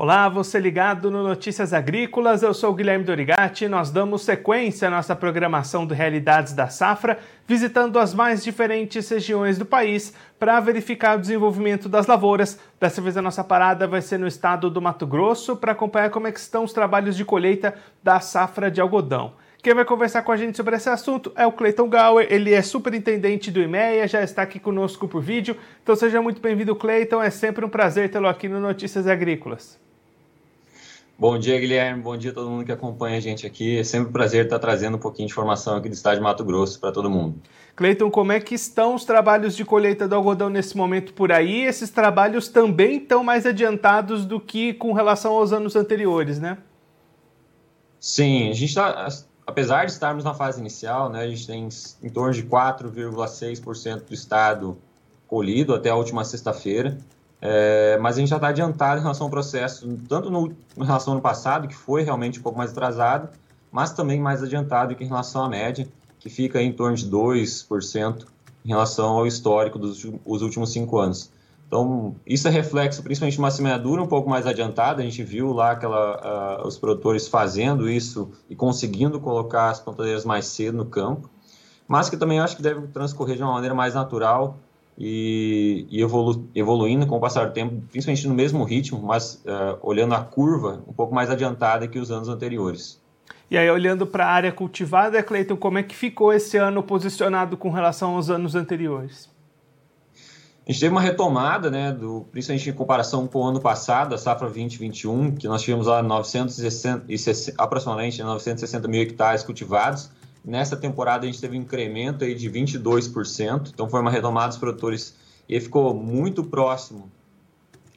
Olá, você ligado no Notícias Agrícolas, eu sou o Guilherme Dorigati. Nós damos sequência à nossa programação do Realidades da Safra, visitando as mais diferentes regiões do país para verificar o desenvolvimento das lavouras. Dessa vez a nossa parada vai ser no estado do Mato Grosso para acompanhar como é estão os trabalhos de colheita da safra de algodão. Quem vai conversar com a gente sobre esse assunto é o Cleiton Gauer, ele é superintendente do IMEA, já está aqui conosco por vídeo. Então seja muito bem-vindo, Cleiton, é sempre um prazer tê-lo aqui no Notícias Agrícolas. Bom dia, Guilherme. Bom dia a todo mundo que acompanha a gente aqui. É sempre um prazer estar trazendo um pouquinho de informação aqui do estado de Mato Grosso para todo mundo. Cleiton, como é que estão os trabalhos de colheita do algodão nesse momento por aí? Esses trabalhos também estão mais adiantados do que com relação aos anos anteriores, né? Sim, a gente está, apesar de estarmos na fase inicial, né, a gente tem em torno de 4,6% do estado colhido até a última sexta-feira. É, mas a gente já está adiantado em relação ao processo, tanto no, em relação ao ano passado, que foi realmente um pouco mais atrasado, mas também mais adiantado que em relação à média, que fica em torno de 2% em relação ao histórico dos últimos cinco anos. Então, isso é reflexo principalmente de uma semeadura um pouco mais adiantada. A gente viu lá aquela, uh, os produtores fazendo isso e conseguindo colocar as plantadeiras mais cedo no campo, mas que também acho que deve transcorrer de uma maneira mais natural, e, e evolu, evoluindo com o passar do tempo, principalmente no mesmo ritmo, mas uh, olhando a curva um pouco mais adiantada que os anos anteriores. E aí, olhando para a área cultivada, Cleiton, como é que ficou esse ano posicionado com relação aos anos anteriores? A gente teve uma retomada, né, do, principalmente em comparação com o ano passado, a safra 2021, que nós tivemos lá 960, aproximadamente 960 mil hectares cultivados, Nessa temporada a gente teve um incremento aí de 22%, então foi uma retomada dos produtores e ficou muito próximo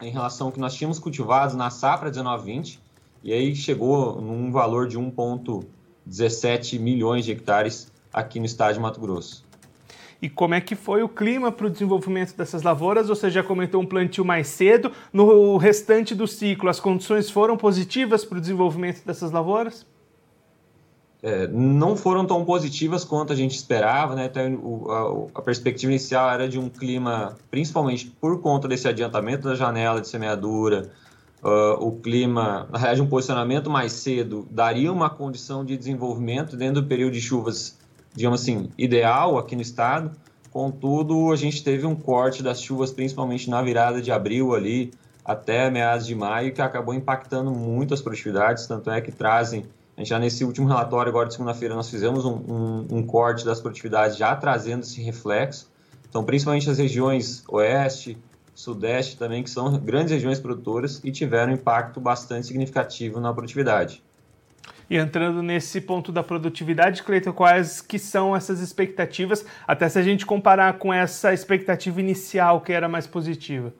em relação ao que nós tínhamos cultivado na safra 19-20, e aí chegou num valor de 1,17 milhões de hectares aqui no estado de Mato Grosso. E como é que foi o clima para o desenvolvimento dessas lavouras? Você já comentou um plantio mais cedo. No restante do ciclo, as condições foram positivas para o desenvolvimento dessas lavouras? É, não foram tão positivas quanto a gente esperava, né? Então, o, a, a, perspectiva inicial era de um clima, principalmente por conta desse adiantamento da janela de semeadura, uh, o clima, na realidade, um posicionamento mais cedo daria uma condição de desenvolvimento dentro do período de chuvas, digamos assim, ideal aqui no estado. Contudo, a gente teve um corte das chuvas, principalmente na virada de abril ali até meados de maio, que acabou impactando muito as produtividades, tanto é que trazem a gente já nesse último relatório, agora de segunda-feira, nós fizemos um, um, um, corte das produtividades já trazendo esse reflexo. Então, principalmente as regiões oeste, sudeste também, que são grandes regiões produtoras e tiveram impacto bastante significativo na produtividade. E entrando nesse ponto da produtividade, Cleiton, quais que são essas expectativas, até se a gente comparar com essa expectativa inicial que era mais positiva?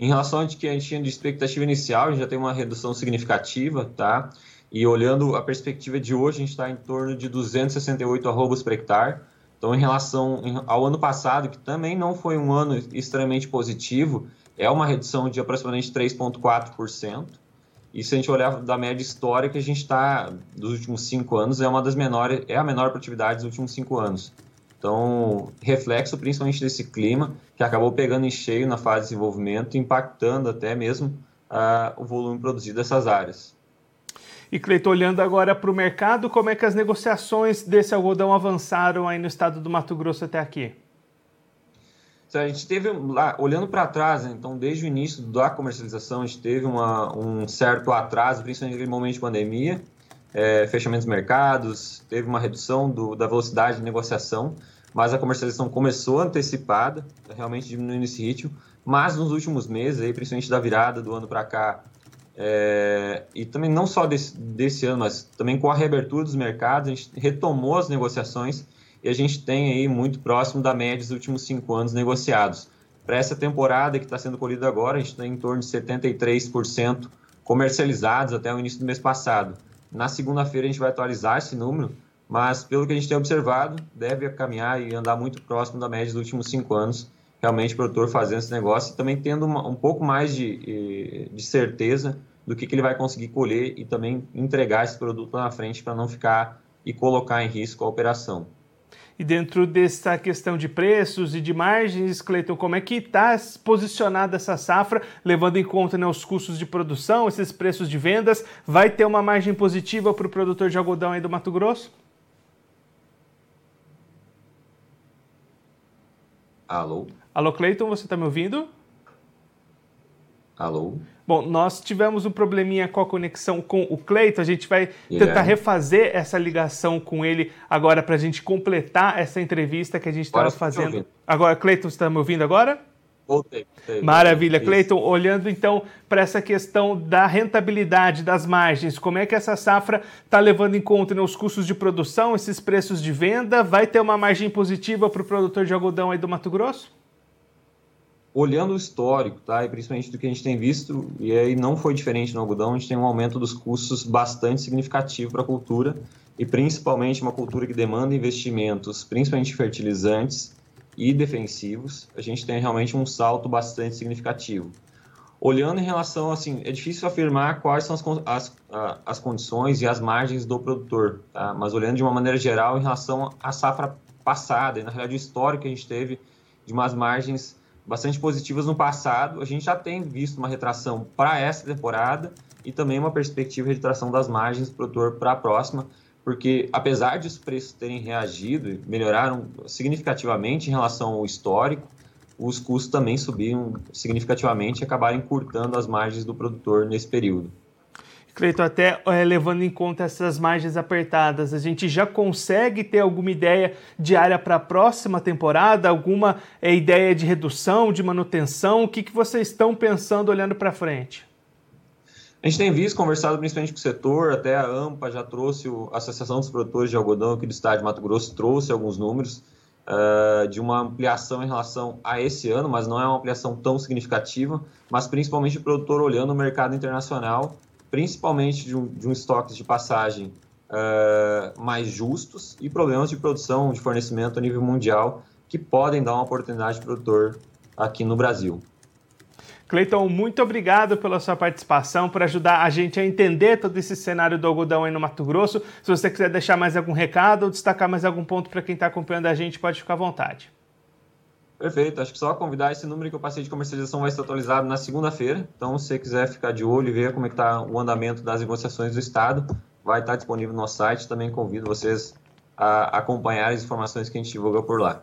Em relação ao que a gente tinha de expectativa inicial, a gente já tem uma redução significativa, tá? E olhando a perspectiva de hoje, a gente está em torno de 268 arrobas por hectare. Então, em relação ao ano passado, que também não foi um ano extremamente positivo, é uma redução de aproximadamente 3,4%. E se a gente olhar da média histórica, a gente está, dos últimos cinco anos, é uma das menores, é a menor produtividade dos últimos cinco anos. Então, reflexo principalmente desse clima que acabou pegando em cheio na fase de desenvolvimento, impactando até mesmo uh, o volume produzido dessas áreas. E Cleiton, olhando agora para o mercado, como é que as negociações desse algodão avançaram aí no estado do Mato Grosso até aqui? A gente teve lá, olhando para trás, né, então desde o início da comercialização, a gente teve uma, um certo atraso, principalmente naquele momento de pandemia, é, fechamento dos mercados, teve uma redução do, da velocidade de negociação, mas a comercialização começou antecipada, realmente diminuindo esse ritmo, mas nos últimos meses, aí, principalmente da virada do ano para cá, é, e também não só desse, desse ano, mas também com a reabertura dos mercados, a gente retomou as negociações e a gente tem aí muito próximo da média dos últimos cinco anos negociados. Para essa temporada que está sendo colhida agora, a gente tem em torno de 73% comercializados até o início do mês passado. Na segunda-feira a gente vai atualizar esse número, mas pelo que a gente tem observado, deve caminhar e andar muito próximo da média dos últimos cinco anos. Realmente, o produtor fazendo esse negócio e também tendo uma, um pouco mais de, de certeza do que, que, ele vai conseguir colher e também entregar esse produto lá na frente para não ficar e colocar em risco a operação. E dentro dessa questão de preços e de margens, Cleiton, como é que está posicionada essa safra, levando em conta né, os custos de produção, esses preços de vendas? Vai ter uma margem positiva para o produtor de algodão aí do Mato Grosso? Alô? Alô, Cleiton, você está me ouvindo? Alô? Bom, nós tivemos um probleminha com a conexão com o Cleiton. A gente vai yeah. tentar refazer essa ligação com ele agora para a gente completar essa entrevista que a gente estava fazendo. Agora, Cleiton, você está me ouvindo agora? Voltei. voltei Maravilha. Cleiton, olhando então para essa questão da rentabilidade das margens, como é que essa safra está levando em conta né, os custos de produção, esses preços de venda? Vai ter uma margem positiva para o produtor de algodão aí do Mato Grosso? Olhando o histórico, tá? E principalmente do que a gente tem visto, e aí não foi diferente no algodão, a gente tem um aumento dos custos bastante significativo para a cultura, e principalmente uma cultura que demanda investimentos, principalmente fertilizantes e defensivos, a gente tem realmente um salto bastante significativo. Olhando em relação, assim, é difícil afirmar quais são as, as, as condições e as margens do produtor, tá? Mas olhando de uma maneira geral em relação à safra passada, e na realidade o histórico que a gente teve de umas margens bastante positivas no passado. A gente já tem visto uma retração para essa temporada e também uma perspectiva de retração das margens do produtor para a próxima, porque apesar de os preços terem reagido e melhoraram significativamente em relação ao histórico, os custos também subiram significativamente e acabaram encurtando as margens do produtor nesse período. Cleiton, até é, levando em conta essas margens apertadas, a gente já consegue ter alguma ideia de área para a próxima temporada? Alguma é, ideia de redução, de manutenção? O que, que vocês estão pensando olhando para frente? A gente tem visto, conversado principalmente com o setor, até a AMPA já trouxe, a Associação dos Produtores de Algodão aqui do estado de Mato Grosso trouxe alguns números uh, de uma ampliação em relação a esse ano, mas não é uma ampliação tão significativa, mas principalmente o produtor olhando o mercado internacional principalmente de um, de um estoque de passagem uh, mais justos e problemas de produção, de fornecimento a nível mundial, que podem dar uma oportunidade para produtor aqui no Brasil. Cleiton, muito obrigado pela sua participação, por ajudar a gente a entender todo esse cenário do algodão aí no Mato Grosso. Se você quiser deixar mais algum recado ou destacar mais algum ponto para quem está acompanhando a gente, pode ficar à vontade. Perfeito, acho que só convidar esse número que eu passei de comercialização vai ser atualizado na segunda-feira. Então, se você quiser ficar de olho e ver como é está o andamento das negociações do Estado, vai estar disponível no nosso site. Também convido vocês a acompanhar as informações que a gente divulga por lá.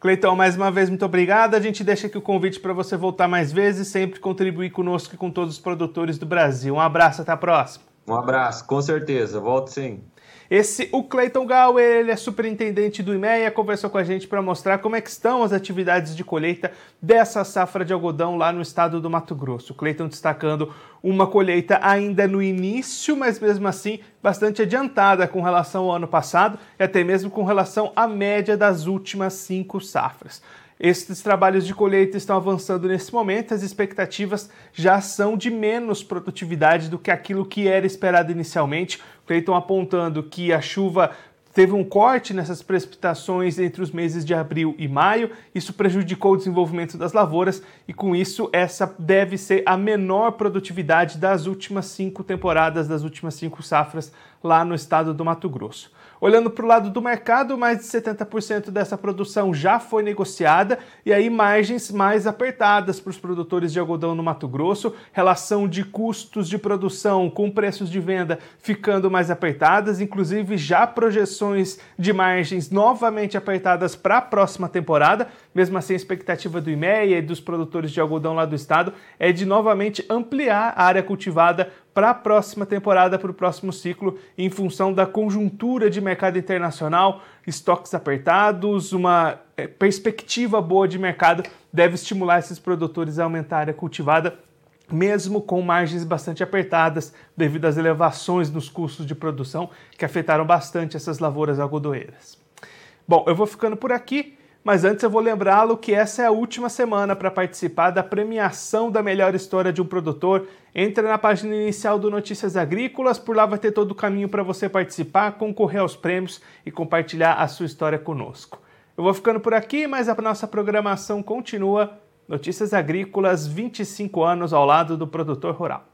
Cleitão, mais uma vez, muito obrigado. A gente deixa aqui o convite para você voltar mais vezes, sempre contribuir conosco e com todos os produtores do Brasil. Um abraço, até a próxima. Um abraço, com certeza. Volto sim. Esse, o Clayton Gower, ele é superintendente do IMEA, conversou com a gente para mostrar como é que estão as atividades de colheita dessa safra de algodão lá no estado do Mato Grosso. O Clayton destacando uma colheita ainda no início, mas mesmo assim bastante adiantada com relação ao ano passado e até mesmo com relação à média das últimas cinco safras. Estes trabalhos de colheita estão avançando nesse momento, as expectativas já são de menos produtividade do que aquilo que era esperado inicialmente. Cleiton apontando que a chuva teve um corte nessas precipitações entre os meses de abril e maio. Isso prejudicou o desenvolvimento das lavouras e, com isso, essa deve ser a menor produtividade das últimas cinco temporadas, das últimas cinco safras lá no estado do Mato Grosso. Olhando para o lado do mercado, mais de 70% dessa produção já foi negociada e aí margens mais apertadas para os produtores de algodão no Mato Grosso, relação de custos de produção com preços de venda ficando mais apertadas, inclusive já projeções de margens novamente apertadas para a próxima temporada. Mesmo assim, a expectativa do IMEA e dos produtores de algodão lá do estado é de novamente ampliar a área cultivada para a próxima temporada, para o próximo ciclo, em função da conjuntura de mercado internacional, estoques apertados, uma é, perspectiva boa de mercado deve estimular esses produtores a aumentar a área cultivada, mesmo com margens bastante apertadas devido às elevações nos custos de produção que afetaram bastante essas lavouras algodoeiras. Bom, eu vou ficando por aqui. Mas antes eu vou lembrá-lo que essa é a última semana para participar da premiação da melhor história de um produtor. Entra na página inicial do Notícias Agrícolas, por lá vai ter todo o caminho para você participar, concorrer aos prêmios e compartilhar a sua história conosco. Eu vou ficando por aqui, mas a nossa programação continua. Notícias Agrícolas, 25 anos ao lado do produtor rural.